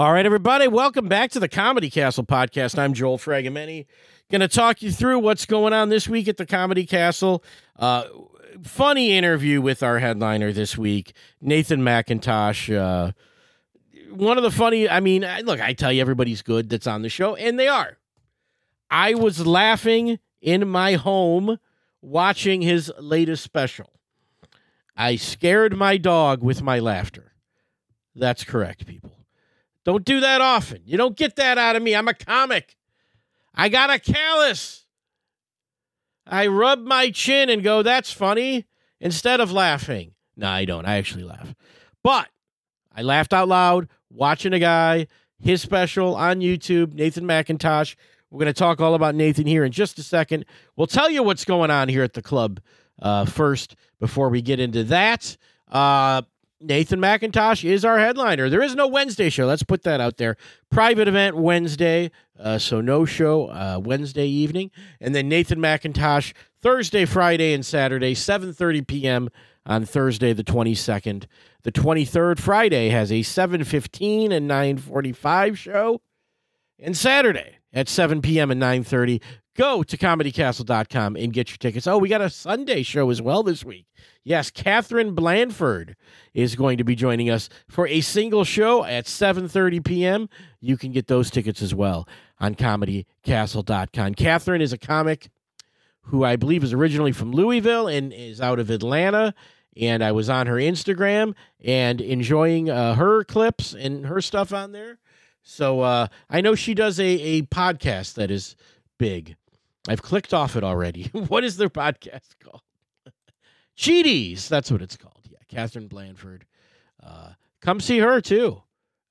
All right, everybody, welcome back to the Comedy Castle podcast. I'm Joel Fragomeni. Going to talk you through what's going on this week at the Comedy Castle. Uh, funny interview with our headliner this week, Nathan Macintosh. Uh, one of the funny, I mean, look, I tell you, everybody's good that's on the show, and they are. I was laughing in my home watching his latest special. I scared my dog with my laughter. That's correct, people. Don't do that often. You don't get that out of me. I'm a comic. I got a callus. I rub my chin and go, that's funny, instead of laughing. No, I don't. I actually laugh. But I laughed out loud watching a guy, his special on YouTube, Nathan Macintosh. We're going to talk all about Nathan here in just a second. We'll tell you what's going on here at the club uh, first before we get into that. Uh, Nathan Macintosh is our headliner. There is no Wednesday show. Let's put that out there. Private event Wednesday, uh, so no show uh, Wednesday evening, and then Nathan Macintosh Thursday, Friday, and Saturday, 7:30 p.m. on Thursday the 22nd. The 23rd Friday has a 7:15 and 9:45 show, and Saturday at 7 p.m. and 9:30 go to comedycastle.com and get your tickets. Oh, we got a Sunday show as well this week. Yes, Catherine Blandford is going to be joining us for a single show at 7:30 p.m. You can get those tickets as well on comedycastle.com. Catherine is a comic who I believe is originally from Louisville and is out of Atlanta. And I was on her Instagram and enjoying uh, her clips and her stuff on there. So uh, I know she does a, a podcast that is big. I've clicked off it already. what is their podcast called? Cheaties. That's what it's called. Yeah, Catherine Blandford. Uh, come see her too.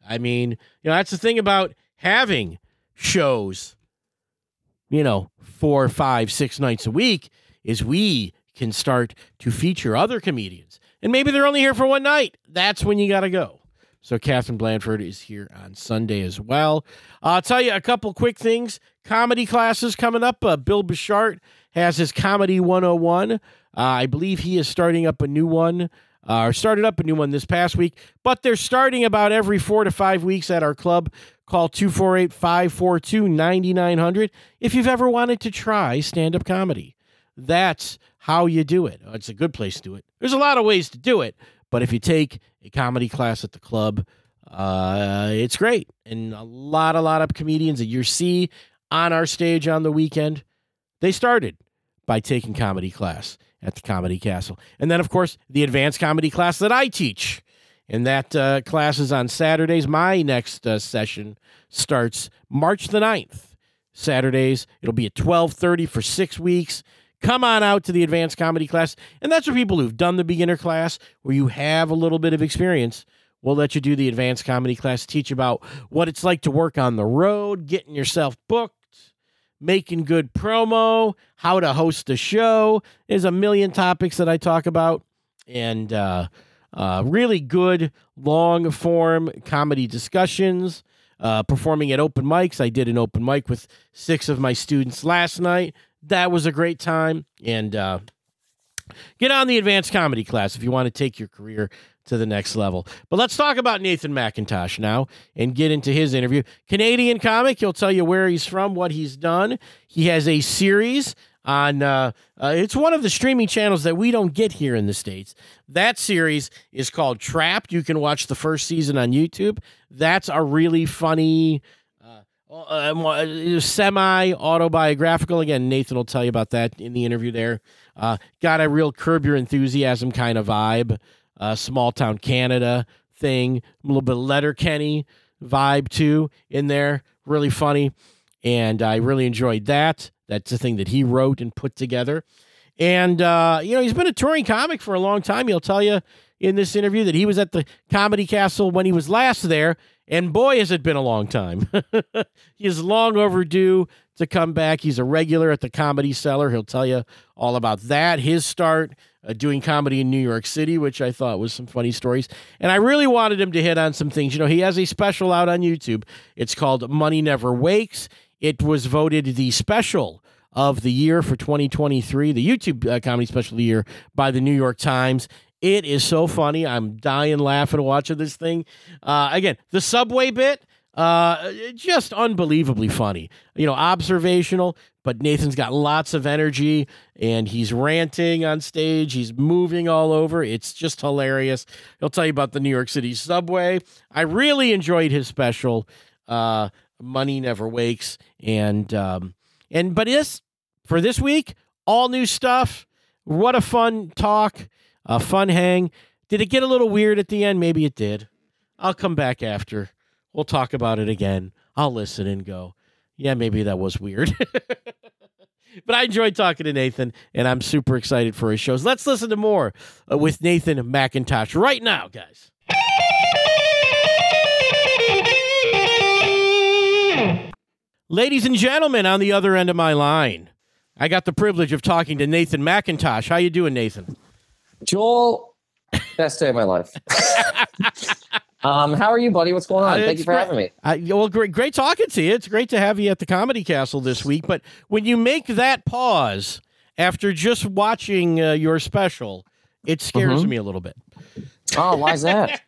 I mean, you know, that's the thing about having shows, you know, four, five, six nights a week is we can start to feature other comedians. And maybe they're only here for one night. That's when you got to go. So Catherine Blandford is here on Sunday as well. I'll tell you a couple quick things. Comedy classes coming up. Uh, Bill Bouchard has his Comedy 101. Uh, I believe he is starting up a new one, uh, or started up a new one this past week, but they're starting about every four to five weeks at our club. Call 248 542 9900 if you've ever wanted to try stand up comedy. That's how you do it. It's a good place to do it. There's a lot of ways to do it, but if you take a comedy class at the club, uh, it's great. And a lot, a lot of comedians that you see on our stage on the weekend, they started by taking comedy class at the Comedy Castle. And then, of course, the advanced comedy class that I teach. And that uh, class is on Saturdays. My next uh, session starts March the 9th. Saturdays, it'll be at 12:30 for 6 weeks come on out to the advanced comedy class. And that's for people who've done the beginner class where you have a little bit of experience. We'll let you do the advanced comedy class, teach about what it's like to work on the road, getting yourself booked, making good promo, how to host a show. There's a million topics that I talk about, and uh, uh, really good long form comedy discussions. Uh, performing at open mics. I did an open mic with six of my students last night that was a great time. And uh, get on the advanced comedy class if you want to take your career to the next level. But let's talk about Nathan Macintosh now and get into his interview. Canadian comic, he'll tell you where he's from, what he's done. He has a series on uh, uh, it's one of the streaming channels that we don't get here in the states. That series is called Trapped. You can watch the first season on YouTube. That's a really funny uh, uh semi autobiographical. Again, Nathan will tell you about that in the interview there. Uh, got a real curb your enthusiasm kind of vibe, uh, small town Canada thing, a little bit of Letterkenny vibe too in there. Really funny. And I really enjoyed that. That's the thing that he wrote and put together. And, uh, you know, he's been a touring comic for a long time. He'll tell you in this interview that he was at the Comedy Castle when he was last there and boy, has it been a long time. he is long overdue to come back. He's a regular at the Comedy Cellar. He'll tell you all about that, his start uh, doing comedy in New York City, which I thought was some funny stories. And I really wanted him to hit on some things. You know, he has a special out on YouTube. It's called Money Never Wakes. It was voted the special of the year for 2023, the YouTube uh, comedy special of the year by the New York Times. It is so funny. I'm dying laughing watching this thing. Uh, again, the subway bit. Uh, just unbelievably funny. You know, observational, but Nathan's got lots of energy and he's ranting on stage. He's moving all over. It's just hilarious. He'll tell you about the New York City subway. I really enjoyed his special, uh, Money Never Wakes. And, um, and, but this, for this week, all new stuff. What a fun talk, a fun hang. Did it get a little weird at the end? Maybe it did. I'll come back after. We'll talk about it again. I'll listen and go, yeah, maybe that was weird. but I enjoyed talking to Nathan, and I'm super excited for his shows. Let's listen to more uh, with Nathan Macintosh right now, guys. Ladies and gentlemen, on the other end of my line, I got the privilege of talking to Nathan Macintosh. How you doing, Nathan? Joel, best day of my life. um, how are you, buddy? What's going on? Uh, Thank you for great. having me. Uh, well, great, great talking to you. It's great to have you at the Comedy Castle this week. But when you make that pause after just watching uh, your special, it scares Mhm. me a little bit Oh, why is that?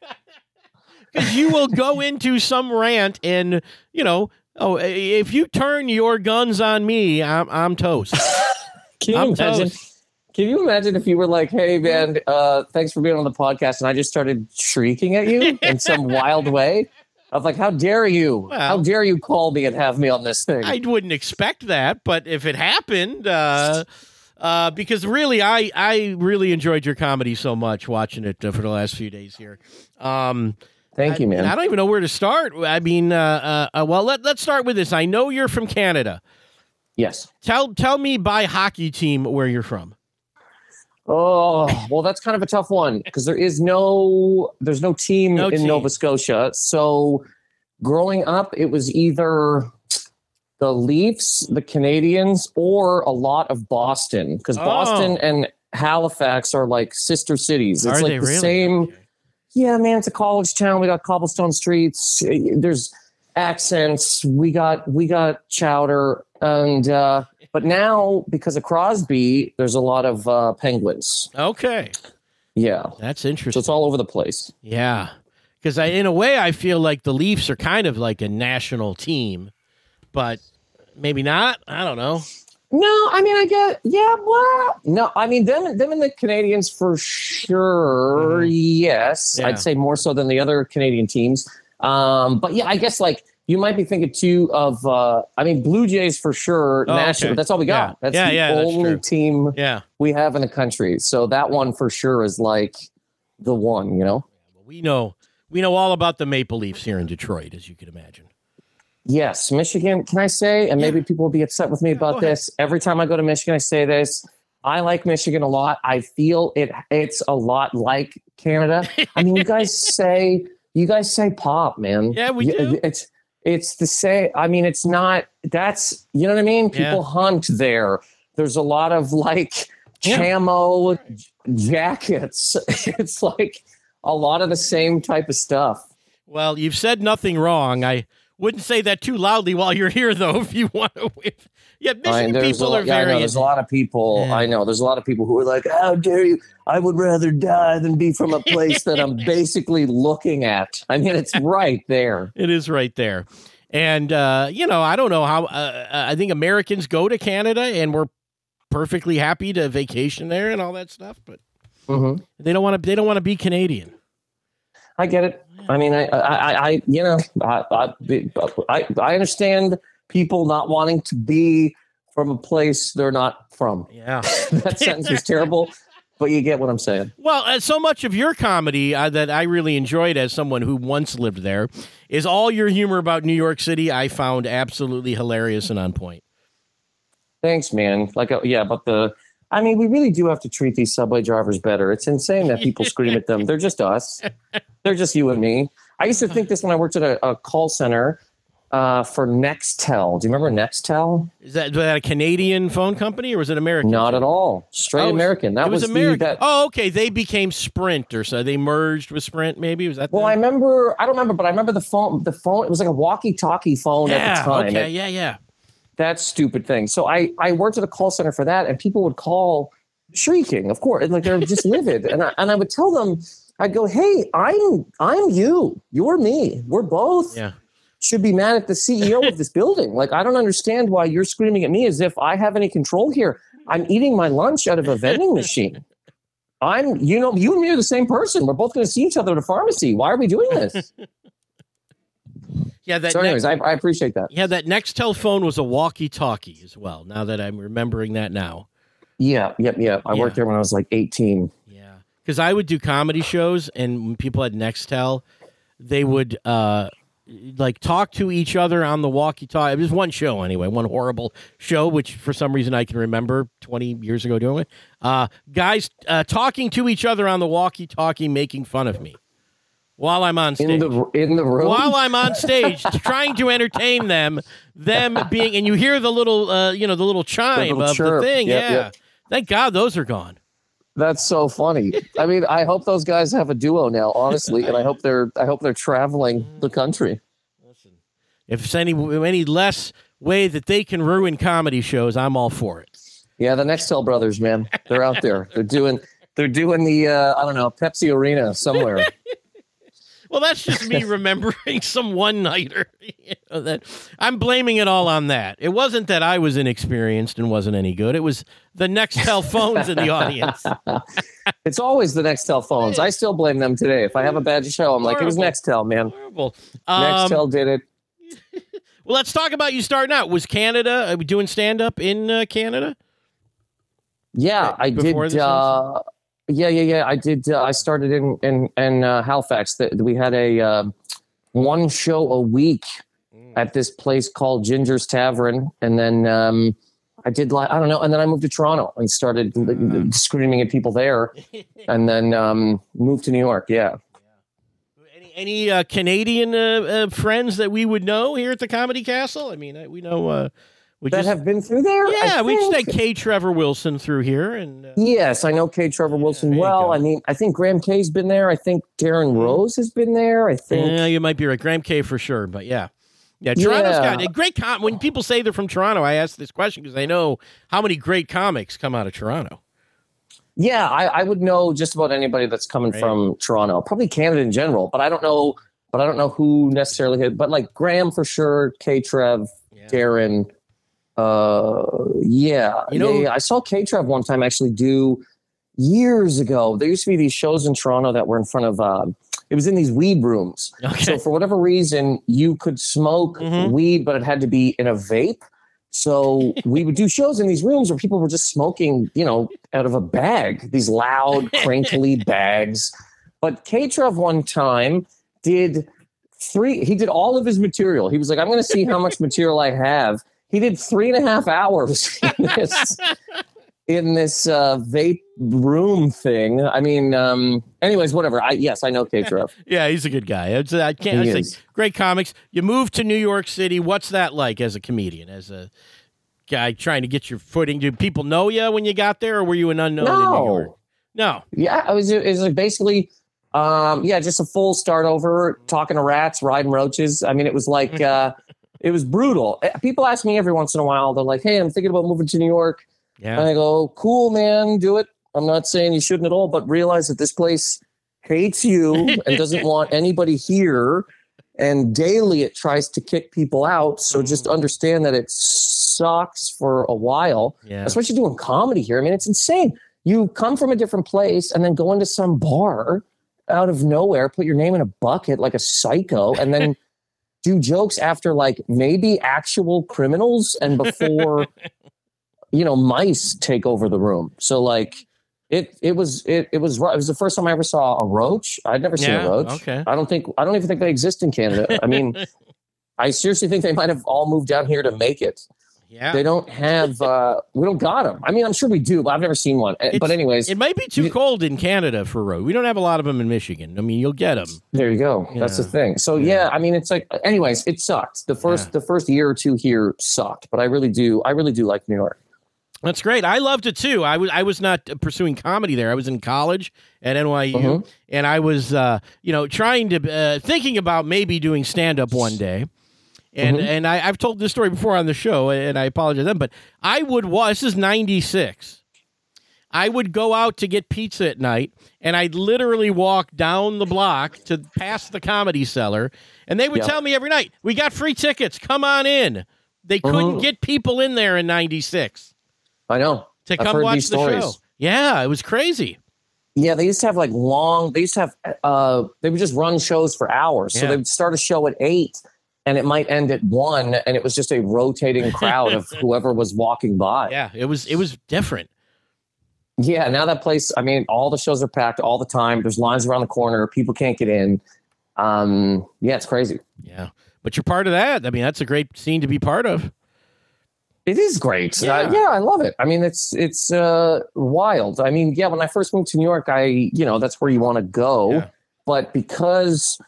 because you will go into some rant and you know, oh, if you turn your guns on me, I'm I'm toast. Can you I'm imagine? toast. Can you imagine if you were like, "Hey, man, uh, thanks for being on the podcast," and I just started shrieking at you in some wild way? Of like, how dare you? Well- how dare you call me and have me on this thing? I wouldn't expect that, but if it happened, uh, uh, because really, I I really enjoyed your comedy so much watching it uh, for the last few days here. Um, Thank you, man. I don't even know where to start. I mean, uh, uh, uh, well, let let's start with this. I know you're from Canada. yes. Tell tell me by hockey team where you're from. Oh, well, that's kind of a tough one because there is no there's no team No in team. Nova Scotia. So growing up, it was either the Leafs, the Canadiens, or a lot of Boston because Oh. Boston and Halifax are like sister cities. It's Are like they the really? same. Yeah, man, it's a college town. We got cobblestone streets. There's accents. We got we got chowder, and uh, but now because of Crosby, there's a lot of uh, Penguins. Okay, Yeah, that's interesting. so it's all over the place. Yeah, because I, in a way, I feel like the Leafs are kind of like a national team, but maybe not. I don't know. No, I mean I get yeah. Well, no, I mean them them and the Canadiens for sure. Mhm. Yes, Yeah. I'd say more so than the other Canadian teams. Um, but yeah, I guess like you might be thinking too of. Uh, I mean, Blue Jays for sure. Oh, national. okay. That's all we got. Yeah. That's Yeah, the yeah, only true. team Yeah, we have in the country. So that one for sure is like the one. You know. we know we know all about the Maple Leafs here in Detroit, as you can imagine. Yes, Michigan. Can I say, and maybe people will be upset with me about this. Every time I go to Michigan, I say this. I like Michigan a lot. I feel it. It's a lot like Canada. I mean, you guys say you guys say pop, man. Yeah, we You- do. It's it's the same. I mean, it's not. That's you know what I mean. Yeah. People hunt there. There's a lot of like Yeah. camo jackets. it's like a lot of the same type of stuff. Well, you've said nothing wrong. I wouldn't say that too loudly while you're here, though. If you want to, if, yeah, I, Michigan a people lot, are yeah, I know, there's a lot of people. Yeah. I know there's a lot of people who are like, "How dare you? I would rather die than be from a place that I'm basically looking at." I mean, it's right there. It is right there. And, uh, you know, I don't know how, uh, uh, I think Americans go to Canada and we're perfectly happy to vacation there and all that stuff, but Mhm. they don't want to, they don't want to be Canadian. I get it. I mean, I, I, I, I you know, I, I, I, I understand people not wanting to be from a place they're not from. Yeah. that sentence was terrible, but you get what I'm saying. Well, uh, so much of your comedy uh, that I really enjoyed as someone who once lived there is all your humor about New York City. I found absolutely hilarious and on point. Thanks, man. Like, uh, yeah, but the, I mean, we really do have to treat these subway drivers better. It's insane that people scream at them. They're just us. They're just you and me. I used to think this when I worked at a, a call center uh, for Nextel. Do you remember Nextel? Is that, was that a Canadian phone company or was it American? Not at all. Straight Oh, American. That it was, was, American. The, that, oh, okay. They became Sprint or so. They merged with Sprint. Maybe was that? well? I remember. I don't remember, but I remember the phone. The phone. It was like a walkie-talkie phone yeah. at the time. Okay. It- yeah. Yeah. That stupid thing. So I I worked at a call center for that, and people would call shrieking, of course, like they're just livid, and I and I would tell them, I'd go, hey, I'm I'm you, you're me, we're both Yeah. should be mad at the CEO of this building. Like, I don't understand why you're screaming at me as if I have any control here. I'm eating my lunch out of a vending machine. I'm, you know, you and me are the same person. We're both going to see each other at a pharmacy. Why are we doing this? Yeah, that so, anyways, next, I, I appreciate that. yeah, that Nextel phone was a walkie-talkie as well. Now that I'm remembering that now. Yeah, yep. I Yeah. worked there when I was like 18. Yeah, because I would do comedy shows, and when people had Nextel, they would uh, like talk to each other on the walkie-talkie. It was one show anyway, one horrible show, which for some reason I can remember twenty years ago doing it. Uh, guys uh, talking to each other on the walkie-talkie, making fun of me while I'm on stage. In the in the room. while I'm on stage trying to entertain them, them being, and you hear the little, uh, you know, the little chime little of chirp. the thing. Yep, yeah. yep. Thank God those are gone. That's so funny. I mean, I hope those guys have a duo now, honestly, and I hope they're I hope they're traveling the country. Listen, if it's any any less way that they can ruin comedy shows, I'm all for it. Yeah, the Nextel brothers, man, they're out there. They're doing they're doing the uh, I don't know Pepsi Arena somewhere. Well, that's just me remembering some one nighter. you know, that I'm blaming it all on that. It wasn't that I was inexperienced and wasn't any good. It was the Nextel phones in the audience. it's always the Nextel phones. I still blame them today. If I have a bad show, I'm like, it was Horrible. Nextel, man. Horrible. Um, Nextel did it. Well, let's talk about you starting out. Was Canada uh, doing stand up in uh, Canada? Yeah, I did. Uh, yeah, yeah, yeah. I did. Uh, I started in in in uh, Halifax. That we had a uh, one show a week at this place called Ginger's Tavern, and then um, I did like I don't know, and then I moved to Toronto and started Mm. screaming at people there, and then um, moved to New York. Yeah. Any, any uh, Canadian uh, uh, friends that we would know here at the Comedy Castle? I mean, uh, we know uh, we That just have been through there. I yeah, we just had K. Trevor Wilson through here, and uh, Yes, I know K. Trevor Wilson you well. I mean, I think Graham Kay's been there. I think Darrin Rose has been there. I think. yeah, you might be right, Graham Kay. for sure, but yeah. Yeah, Toronto's Yeah. got a great com. When people say they're from Toronto, I ask this question because I know how many great comics come out of Toronto. Yeah, I, I would know just about anybody that's coming Right. from Toronto, probably Canada in general, but I don't know. But I don't know who necessarily hit. But like Graham for sure, K. Trev, Yeah. Darrin. Uh, yeah, You know- yeah, yeah. I saw K. Trev one time actually do years ago. There used to be these shows in Toronto that were in front of. Uh, it was in these weed rooms. Okay. So for whatever reason, you could smoke Mhm. weed, but it had to be in a vape. So we would do shows in these rooms where people were just smoking, you know, out of a bag, these loud, crinkly bags. But K-Trev one time did three, he did all of his material. He was like, I'm going to see how much material I have. He did three and a half hours in this, in this uh, vape room thing. I mean, um, anyways, whatever. I, yes, I know K-Trev. Yeah, he's a good guy. It's, I can't. He I is. great comics. You moved to New York City. What's that like as a comedian? As a guy trying to get your footing? Do people know you when you got there, or were you an unknown in New York? No. No. Yeah, it was it was basically um yeah, just a full start over, talking to rats, riding roaches. I mean, it was like uh it was brutal. Eh, People ask me every once in a while, they're like, Hey, I'm thinking about moving to New York. And Yeah. I go, Cool, man, do it. I'm not saying you shouldn't at all, but realize that this place hates you and doesn't want anybody here. And daily it tries to kick people out. So just Mm. understand that it sucks for a while. Yeah. That's what you do in comedy here. I mean, it's insane. You come from a different place and then go into some bar out of nowhere, put your name in a bucket like a psycho, and then do jokes after like maybe actual criminals and before you know mice take over the room. So like it it was it it was it was the first time I ever saw a roach. I'd never seen Yeah, a roach. okay. I don't think I don't even think they exist in Canada. I mean, I seriously think they might have all moved down here to make it Yeah. they don't have uh we don't got them i mean i'm sure we do but i've never seen one Eh, It's- but anyways It might be too cold in Canada for road. We don't have a lot of them in Michigan. I mean, you'll get them. there you go that's the thing so Yeah. yeah. i mean it's like anyways it sucked the first Yeah. the first year or two here sucked but i really do i really do like new york That's great. I loved it too. I was I was not pursuing comedy there. I was in college at NYU, Mhm. and I was uh, you know trying to uh, thinking about maybe doing stand up one day. And Mhm. and I, I've told this story before on the show, and I apologize then, but I would watch. This is '96. I would go out to get pizza at night, and I'd literally walk down the block to past the comedy cellar, and they would Yeah. tell me every night, "We got free tickets. Come on in." They couldn't Mhm. get people in there in '96 I know. to I've come watch the stories. show. Yeah, it was crazy. Yeah, they used to have like long. They used to have. uh They would just run shows for hours. So they would start a show at eight, and it might end at one, and it was just a rotating crowd of whoever was walking by. Yeah, it was it was different. Yeah, now that place, I mean, all the shows are packed all the time. There's lines around the corner. People can't get in. Um, yeah, it's crazy. Yeah, but you're part of that. I mean, that's a great scene to be part of. It is great. Yeah. Uh, yeah, I love it. I mean, it's it's uh, wild. I mean, yeah, when I first moved to New York, I you know that's where you want to go, Yeah. but because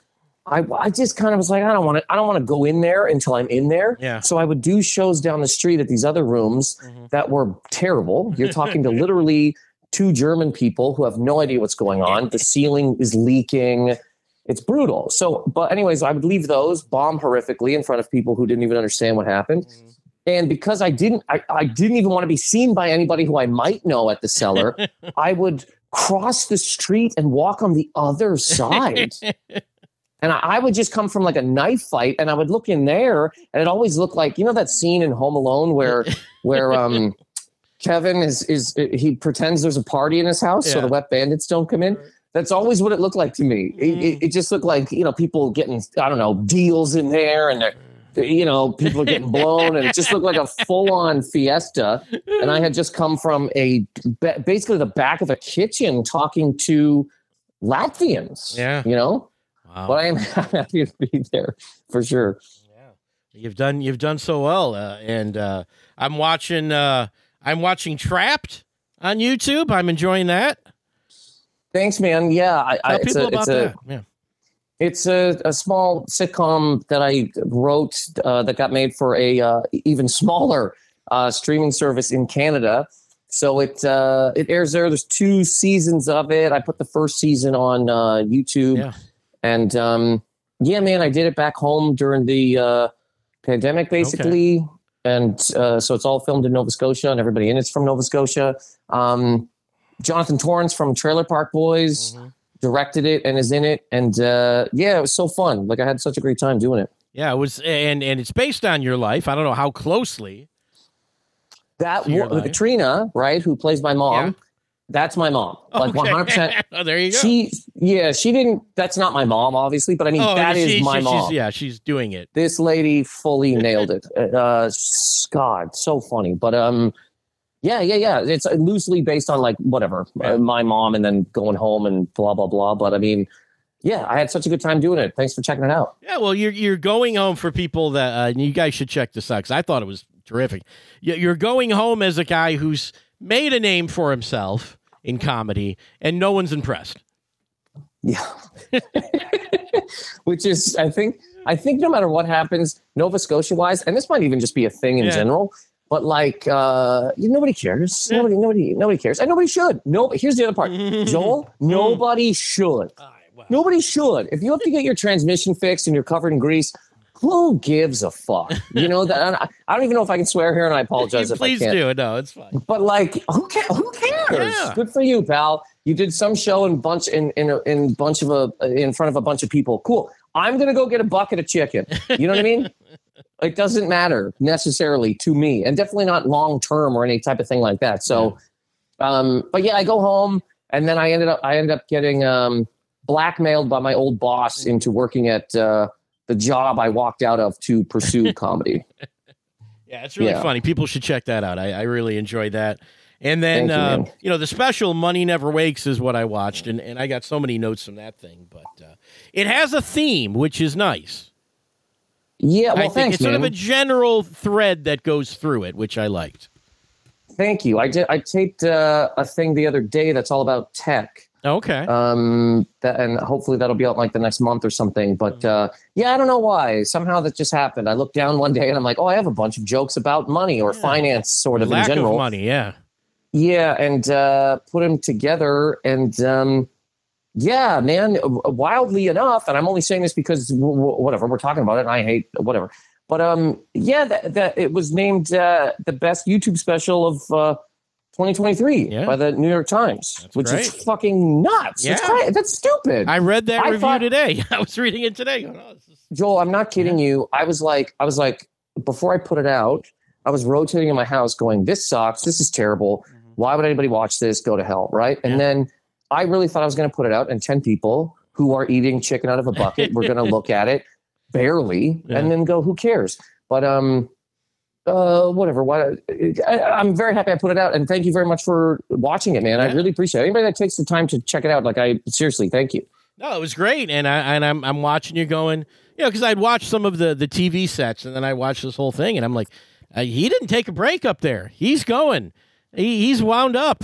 I I just kind of was like I don't want to I don't want to go in there until I'm in there. Yeah. So I would do shows down the street at these other rooms Mhm. that were terrible. You're talking to literally two German people who have no idea what's going on. The ceiling is leaking. It's brutal. So, but anyways, I would leave those bomb horrifically in front of people who didn't even understand what happened. And because I didn't, I, I didn't even want to be seen by anybody who I might know at the cellar. I would cross the street and walk on the other side. And I, would just come from like a knife fight, and I would look in there, and it always looked like you know that scene in Home Alone where where um Kevin is is he pretends there's a party in his house so the wet bandits don't come in. That's always what it looked like to me. It, it, it just looked like you know people getting I don't know deals in there, and they're you know people are getting blown, and it just looked like a full on fiesta. And I had just come from a basically the back of a kitchen talking to Latvians. Yeah. you know. Wow. But I am happy to be there for sure. Yeah, you've done you've done so well, uh, and uh, I'm watching uh, I'm watching Trapped on YouTube. I'm enjoying that. Thanks, man. Yeah, I, I, Tell it's people a, about a that. Yeah. it's a, a small sitcom that I wrote uh, that got made for a uh, even smaller uh, streaming service in Canada. So it uh, it airs there. There's two seasons of it. I put the first season on uh, YouTube, Yeah. And um, yeah, man, I did it back home during the uh, pandemic, basically. Okay. And uh, so it's all filmed in Nova Scotia, and everybody in it's from Nova Scotia. Um, Jonathan Torrens from Trailer Park Boys Mhm. directed it and is in it, and uh, yeah, it was so fun. Like I had such a great time doing it. Yeah, it was, and and it's based on your life. I don't know how closely. That To your wo- life. Trina, right, who plays my mom, Yeah. That's my mom. Like one hundred percent. oh, there you go. She, yeah, she didn't. That's not my mom, obviously, but I mean oh, that is she- my she- mom. She's, yeah, she's doing it. This lady fully nailed it. Uh, God, so funny. But um, yeah, yeah, yeah. It's loosely based on like whatever Yeah. uh, my mom, and then going home and blah blah blah. But I mean, yeah, I had such a good time doing it. Thanks for checking it out. Yeah, well, you're you're going home for people that uh, you guys should check this out because I thought it was terrific. You're going home as a guy who's made a name for himself in comedy, and no one's impressed. Yeah. Which is, I think, I think no matter what happens, Nova Scotia wise, and this might even just be a thing in Yeah. general, but like, uh, nobody cares. Yeah. Nobody, nobody, nobody cares, and nobody should. No, here's the other part, Joel. Hmm. Nobody should. Right, well, Nobody should. If you have to get your transmission fixed and you're covered in grease, who gives a fuck? You know that. I, I don't even know if I can swear here, and I apologize if I please can't. do. No, it's fine. But like, who cares? Who cares? Yeah. Good for you, pal. You did some show in bunch in in a, in bunch of a in front of a bunch of people. Cool. I'm gonna go get a bucket of chicken. You know what I mean? It doesn't matter necessarily to me, and definitely not long term or any type of thing like that. So, um, but yeah, I go home, and then I ended up I ended up getting um, blackmailed by my old boss into working at uh, the job I walked out of to pursue comedy. Yeah, it's really Yeah. funny. People should check that out. I, I really enjoyed that. And then, you, um, man. you know, the special "Money Never Wakes" is what I watched, and, and I got so many notes from that thing. But uh, it has a theme, which is nice. Yeah, well, I think thanks, it's sort of a general thread that goes through it, which I liked. Thank you. I did. I taped uh, a thing the other day that's all about tech. Okay. Um, that, and hopefully that'll be out like the next month or something. But uh, yeah, I don't know why. Somehow that just happened. I looked down one day and I'm like, oh, I have a bunch of jokes about money or Yeah. finance, sort of Lack in general. of money. Yeah. Yeah, and uh, put them together, and um, yeah, man. Wildly enough, and I'm only saying this because w- w- whatever we're talking about it, and I hate whatever. But um, yeah, that, that it was named uh, the best YouTube special of uh, 2023 Yeah. by the New York Times, That's which great. is fucking nuts. Yeah. cra- That's stupid. I read that I review thought- today. I was reading it today. oh, is- Joel, I'm not kidding you. I was like, I was like, before I put it out, I was rotating in my house going, this sucks. This is terrible. Why would anybody watch this? Go to hell. Right. And then I really thought I was going to put it out, and 10 people who are eating chicken out of a bucket were going to look at it barely Yeah. and then go, who cares? But, um, uh, whatever. What I, I'm very happy I put it out, and thank you very much for watching it, man. I really appreciate it. Anybody that takes the time to check it out, like I seriously, thank you. No, it was great, and I and I'm I'm watching you going, you know, because I'd watched some of the the TV sets, and then I watched this whole thing, and I'm like, uh, he didn't take a break up there. He's going. He, he's wound up.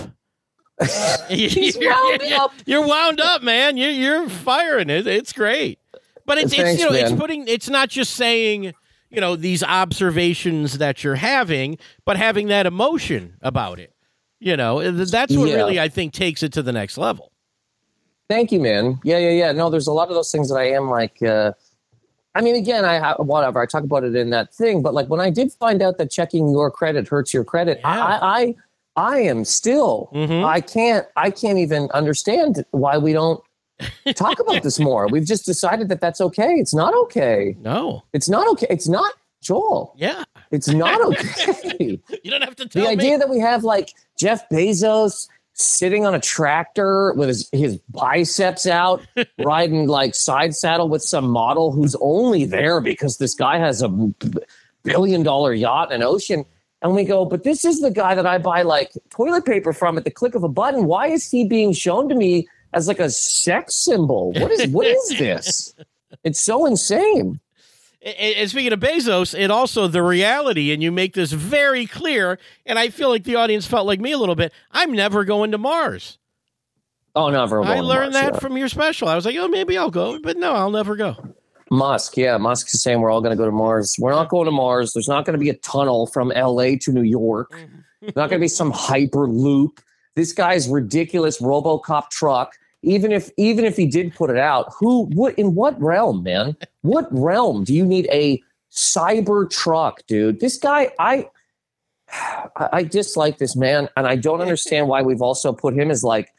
He's wound up. You're wound up, man. You're you're firing it. It's great, but it's it's you know it's putting it's not just saying you know these observations that you're having, but having that emotion about it. You know, that's what Yeah. really I think takes it to the next level. Thank you, man. Yeah, yeah, yeah. No, there's a lot of those things that I am like. uh I mean, again, I ha- whatever. I talk about it in that thing, but like when I did find out that checking your credit hurts your credit, Yeah. I, I, I am still. Mhm. I can't. I can't even understand why we don't talk about this more. We've just decided that that's okay. It's not okay. No, It's not okay. It's not Joel. yeah, It's not okay. you don't have to tell the me. idea that we have like Jeff Bezos sitting on a tractor with his, his biceps out, riding like side saddle with some model who's only there because this guy has a billion dollar yacht and ocean. And we go, but this is the guy that I buy like toilet paper from at the click of a button. Why is he being shown to me as like a sex symbol? What is what is this? It's so insane. And- speaking of Bezos, it also the reality, and you make this very clear. And I feel like the audience felt like me a little bit. I'm never going to Mars. Oh never. I learned Mars, that yeah. from your special. I was like, oh, maybe I'll go, but no, I'll never go. Musk, yeah, Musk is saying we're all going to go to Mars. We're not going to Mars. There's not going to be a tunnel from LA to New York. There's not going to be some hyperloop. This guy's ridiculous RoboCop truck. Even if even if he did put it out, who what in what realm, man? What realm do you need a cyber truck, dude? This guy, I I dislike this man, and I don't understand why we've also put him as like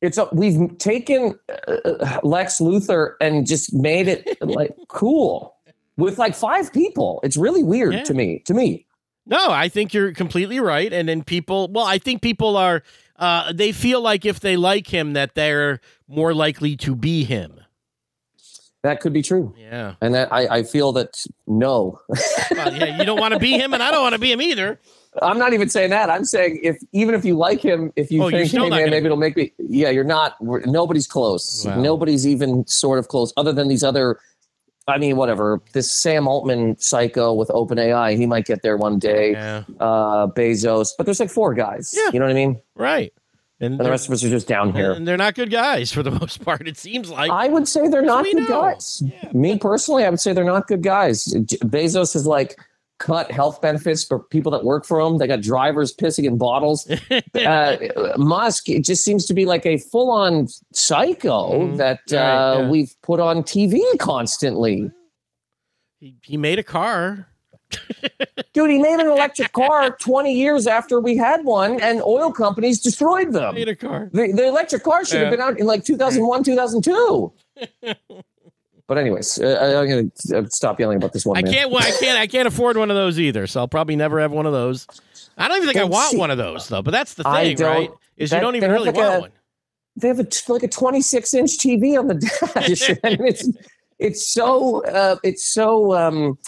it's a, we've taken uh, Lex Luthor and just made it like cool with like five people. It's really weird Yeah. to me. To me, No, I think you're completely right. And then people, well, I think people are, uh, they feel like if they like him, that they're more likely to be him. that could be true, Yeah. and that I, I feel that no, Well, yeah, you don't want to be him, and I don't want to be him either. I'm not even saying that. I'm saying if even if you like him, if you Oh, think, hey man, gonna maybe it'll make me. Yeah, you're not. Nobody's close. Wow. Nobody's even sort of close, other than these other. I mean, whatever. This Sam Altman psycho with OpenAI, he might get there one day. Yeah. Uh, Bezos, but there's like four guys. Yeah. You know what I mean? Right. And, And the rest of us are just down here. and they're not good guys for the most part, it seems like. I would say they're not good know. guys. Me personally, I would say they're not good guys. Bezos is like cut health benefits for people that work for him. They got drivers pissing in bottles. uh, Musk, it just seems to be like a full on psycho Mhm. that Right, uh, yeah. we've put on TV constantly. he, he made a car. Dude, he made an electric car 20 years after we had one, and oil companies destroyed them. Made a car. The, the electric car should have been out in like 2001, 2002. But anyways, uh, I- I'm gonna uh, stop yelling about this one. I man. can't. I can't. I can't afford one of those either. So I'll probably never have one of those. I don't even think I want see- one of those though. But that's the thing, right? Is you don't even really like want a- one. They have a like a 26 inch TV on the dash, and it's it's so uh, it's so um,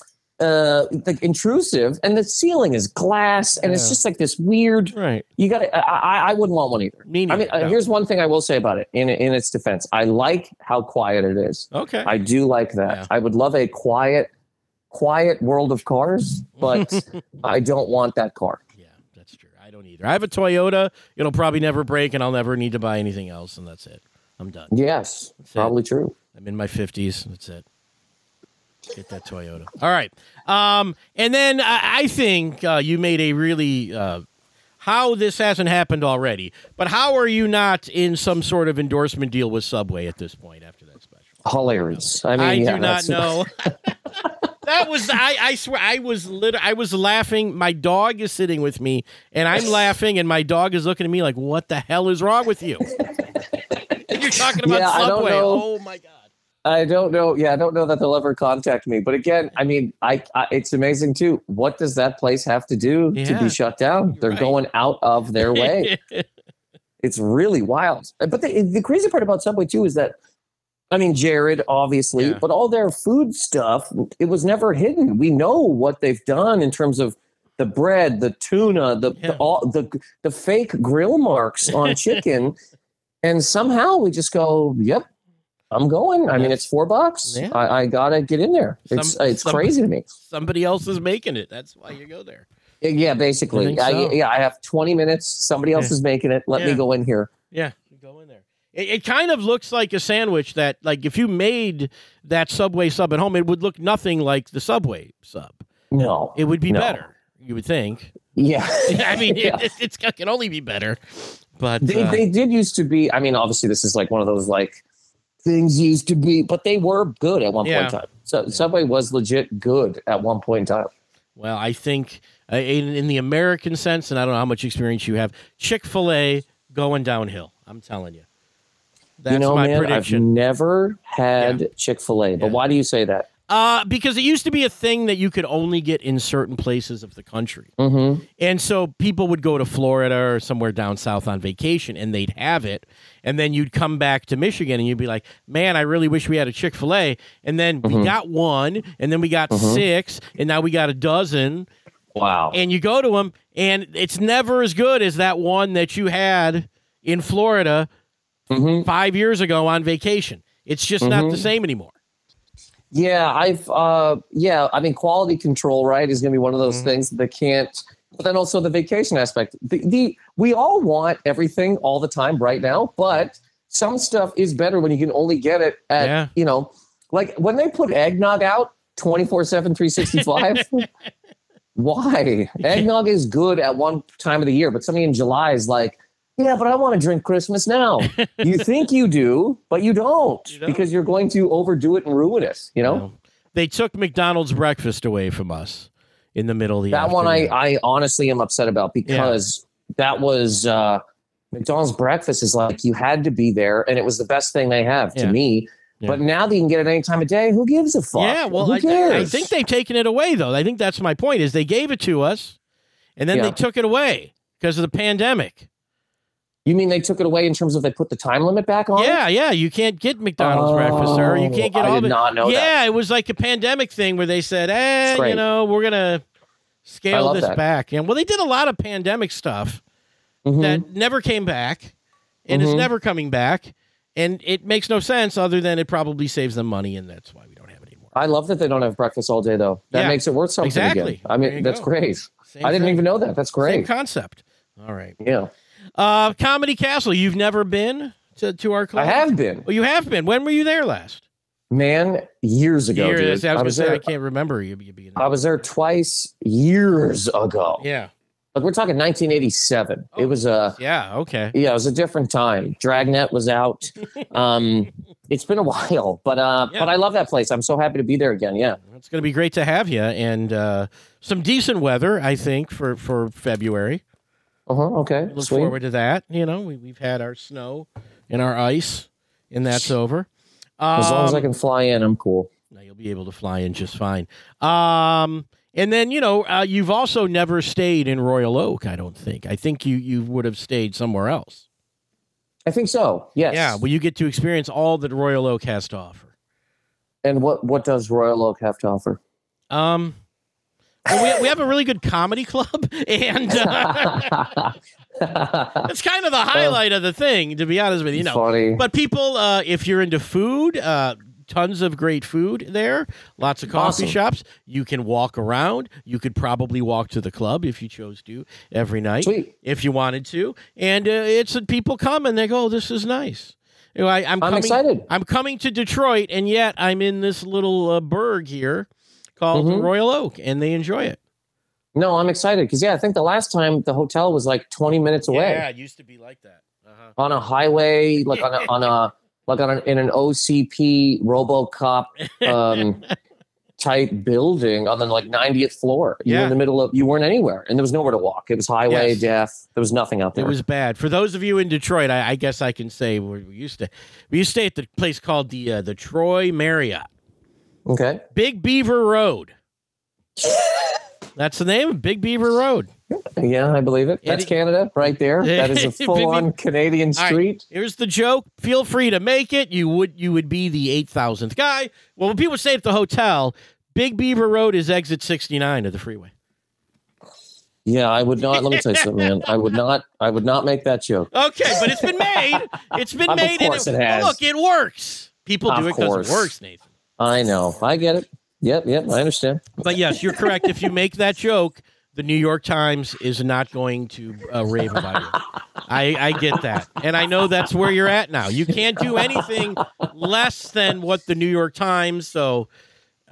uh, like intrusive, and the ceiling is glass, and it's just like this weird. Right. You got to. I, I wouldn't want one either. Me I mean, uh, no. here's one thing I will say about it. In in its defense, I like how quiet it is. okay. I do like that. Yeah. I would love a quiet, quiet world of cars, but I don't want that car. yeah, that's true. I don't either. I have a Toyota. It'll probably never break, and I'll never need to buy anything else, and that's it. I'm done. Yes, it. probably true. I'm in my 50s. That's it. Get that Toyota. All right. Um, and then I, I think uh, you made a really uh, how this hasn't happened already, but how are you not in some sort of endorsement deal with Subway at this point after that special? Hilarious. I mean, I yeah, do not know. that was I, I swear I was lit I was laughing. My dog is sitting with me and I'm laughing and my dog is looking at me like, what the hell is wrong with you? And you're talking about Yeah, Subway. Oh my god. I don't know. Yeah, I don't know that they'll ever contact me. But again, I mean, I, I it's amazing too. What does that place have to do to be shut down? They're Right. going out of their way. it's really wild. Uh, but the, the crazy part about Subway too is that, I mean, Jared obviously, Yeah. but all their food stuff, it was never hidden. We know what they've done in terms of the bread, the tuna, the Yeah. the, all, the the fake grill marks on chicken, and somehow we just go, "Yep, I'm going." I mean, it's four bucks. Yeah. I, I gotta get in there. It's Some- it's crazy to me. Somebody else is making it. That's why you go there. Yeah, basically. I, so? yeah, I have 20 minutes. Somebody else Yeah. is making it. Let Yeah. me go in here. Yeah, you go in there. It, it kind of looks like a sandwich that, like, if you made that Subway sub at home, it would look nothing like the Subway sub. No. It would be No. better, you would think. Yeah. I mean, Yeah. it, it's, it can only be better. But they, uh, they did used to be. I mean, obviously, this is like one of those like things used to be, but they were good at one Yeah. point in time. So Subway was legit good at one point in time. well, I think uh, in, in the American sense, and I don't know how much experience you have, Chick Fil A going downhill. I'm telling you. That's you know, my man, prediction. I've never had Chick Fil A, but Yeah. why do you say that? Uh, because it used to be a thing that you could only get in certain places of the country. Mm-hmm. And so people would go to Florida or somewhere down south on vacation and they'd have it. And then you'd come back to Michigan and you'd be like, man, I really wish we had a Chick fil A. And then we Mhm. got one, and then we got Mhm. six, and now we got a dozen. Wow. And you go to them, and it's never as good as that one that you had in Florida hmm five years ago on vacation. It's just not the same anymore. Yeah, I've uh yeah, I mean quality control, right, is gonna be one of those Mhm. things that can't but then also the vacation aspect. The, the we all want everything all the time right now, but some stuff is better when you can only get it at Yeah. you know, like when they put eggnog out 24/7 365 why? Eggnog is good at one time of the year, but something in July is like, yeah, but I want to drink Christmas now. you think you do, but you don't, You don't. because you're going to overdo it and ruin it. You know, they took McDonald's breakfast away from us in the middle of the that one I. I honestly am upset about because that was uh, McDonald's breakfast is like you had to be there and it was the best thing they have to Yeah. me. Yeah. But now that you can get it any time of day, who gives a fuck? Yeah, well, who I, I think they've taken it away, though. I think that's my point. Is they gave it to us, and then they took it away because of the pandemic. You mean they took it away in terms of they put the time limit back on? Yeah, yeah. You can't get McDonald's breakfast, sir. You can't get Oh, I all did the. not know that. yeah, it was like a pandemic thing where they said, "Eh, you know, we're gonna scale this that. back." And well, they did a lot of pandemic stuff Mhm. that never came back, and it's Mhm. never coming back, and it makes no sense other than it probably saves them money, and that's why we don't have it anymore. I love that they don't have breakfast all day though. That Yeah, makes it worth something exactly. again. I mean, that's go. great. Same I didn't thing. even know that. That's Same great. concept. All right. Yeah, Uh, Comedy Castle. You've never been to, to our club? I have been. Well, you have been. When were you there last? Man, years ago, Years. I was, I gonna was say there. I can't remember you, you being there. I was there twice years ago. yeah. Like we're talking 1987. Oh. It was a Yeah. Okay. yeah, it was a different time. Dragnet was out. Um, it's been a while, but uh, Yeah. but I love that place. I'm so happy to be there again. Yeah. It's going to be great to have you, and uh, some decent weather, I think, for for February. Uh huh. Okay. Look Sweet. forward to that. You know, we, we've had our snow and our ice, and that's over. Um, As long as I can fly in, I'm cool. Now you'll be able to fly in just fine. Um, and then you know uh, you've also never stayed in Royal Oak. I don't think. I think you you would have stayed somewhere else. I think so. Yes. Yeah, well, you get to experience all that Royal Oak has to offer. And what what does Royal Oak have to offer? Um, well, we, we have a really good comedy club, and uh, it's kind of the highlight of the thing, to be honest with you. know, Funny. but people, uh, if you're into food, uh, tons of great food there. Lots of coffee Awesome. shops. You can walk around. You could probably walk to the club if you chose to every night, Sweet. if you wanted to. And uh, it's people come and they go, "Oh, "This is nice." You know, I, I'm, I'm coming, excited. I'm coming to Detroit, and yet I'm in this little uh, burg here called Mhm. Royal Oak, and they enjoy it. No, I'm excited because yeah, I think the last time the hotel was like 20 minutes away Yeah, it used to be like that. Uh-huh. on a highway, like on a on a like on an, in an OCP RoboCop um, type building on the like 90th floor. You were Yeah. in the middle of you weren't anywhere and there was nowhere to walk. It was highway, Yes. death. There was nothing out there. It was bad. For those of you in Detroit, I, I guess I can say we we used to we used to stay at the place called the uh, the Troy Marriott, okay. Big Beaver Road. That's the name, of Big Beaver Road. Yeah, I believe it. That's it- Canada right there. That is a full on Canadian All right, street. here's the joke. Feel free to make it. You would you would be the eight thousandth guy. Well, when people stay at the hotel, Big Beaver Road is exit sixty nine of the freeway. Yeah, I would not. Let me tell you something, man. I would not. I would not make that joke. Okay, but it's been made. It's been made. Of course and it has. Look, it works. People do Of it because it works, Nathan. I know. I get it. Yep, yep. I understand. But yes, you're correct. if you make that joke, the New York Times is not going to uh, rave about you. I, I get that, and I know that's where you're at now. You can't do anything less than what the New York Times. So,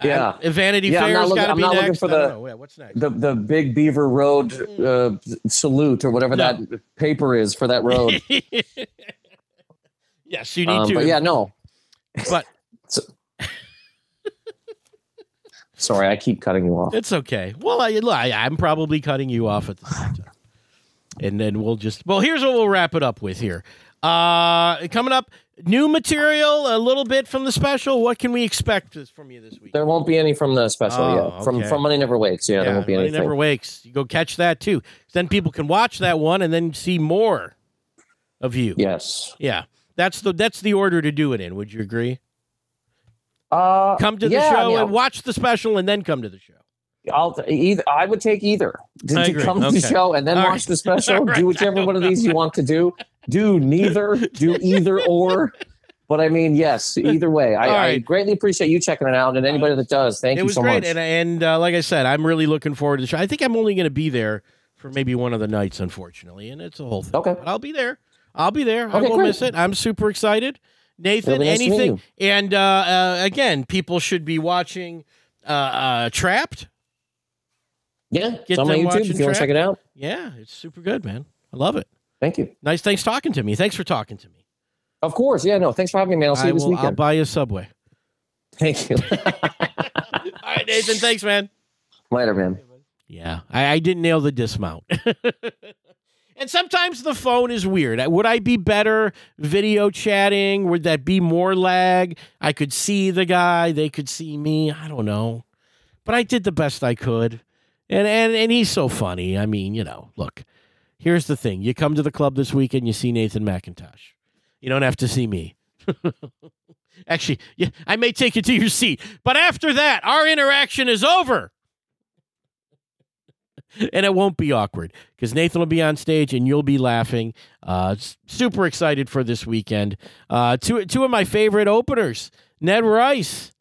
Yeah. uh, Vanity Yeah, looking- got to be not looking next. for I the-. Yeah, what's next? The the Big Beaver Road uh, salute or whatever No. that paper is for that road. yes, you need Um, to. but yeah, no. but Sorry, I keep cutting you off. It's okay. Well, I, I I'm probably cutting you off at the same time. And then we'll just, well, here's what we'll wrap it up with here. Uh, coming up, new material, a little bit from the special. What can we expect from you this week? There won't be any from the special Oh, yet. From okay. from Money Never Wakes. Yeah, there won't be Money anything. Never Wakes. You go catch that too. Then people can watch that one and then see more of you. Yes. Yeah. That's the that's the order to do it in. Would you agree? Uh, Come to the yeah, I show mean, and watch the special and then come to the show. I'll either. I would take either to, I to come to the show and then All watch right. the special. Right. Do whichever one of these you want to do. Do neither. Do either or. But I mean, yes, either way. I, All I greatly appreciate you checking it out, and anybody that does, thank it you was so great, much. and and uh, like I said, I'm really looking forward to the show. I think I'm only going to be there for maybe one of the nights, unfortunately, and it's a whole thing. Okay. but I'll be there. I'll be there. I won't great. miss it. I'm super excited. Nathan, nice anything? And uh, uh, again, people should be watching uh, uh, Trapped. yeah, Get it's on my them YouTube watching if you want to check it out. Yeah, it's super good, man. I love it. Thank you. Nice. Thanks talking to me. Thanks for talking to me. Of course. Yeah. No. Thanks for having me, man. I'll see I you this will, I'll weekend. buy you a subway. Thank you. All right, Nathan. Thanks, man. Later, man. Yeah, I, I didn't nail the dismount. and sometimes the phone is weird. Would I be better video chatting? Would that be more lag? I could see the guy, they could see me. I don't know. But I did the best I could. And and and he's so funny. I mean, you know, look. Here's the thing. You come to the club this weekend, you see Nathan Macintosh. You don't have to see me. Actually, yeah, I may take you to your seat. But after that, our interaction is over and it won't be awkward because Nathan will be on stage and you'll be laughing. Uh, super excited for this weekend. Uh, two two of my favorite openers: Ned Rice,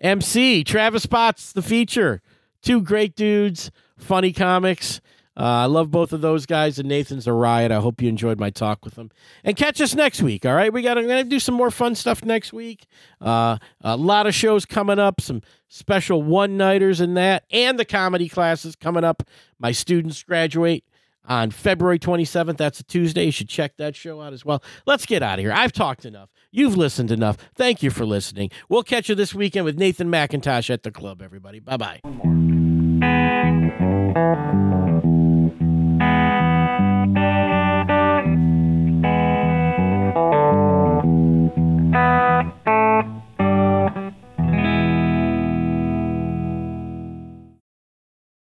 MC, Travis Potts, the feature. Two great dudes, funny comics. Uh, I love both of those guys, and Nathan's a riot. I hope you enjoyed my talk with them. And catch us next week. All right, we got. I'm gonna do some more fun stuff next week. Uh, a lot of shows coming up. Some special one nighters and that, and the comedy classes coming up. My students graduate on February 27th. That's a Tuesday. You should check that show out as well. Let's get out of here. I've talked enough. You've listened enough. Thank you for listening. We'll catch you this weekend with Nathan Macintosh at the club. Everybody, bye bye.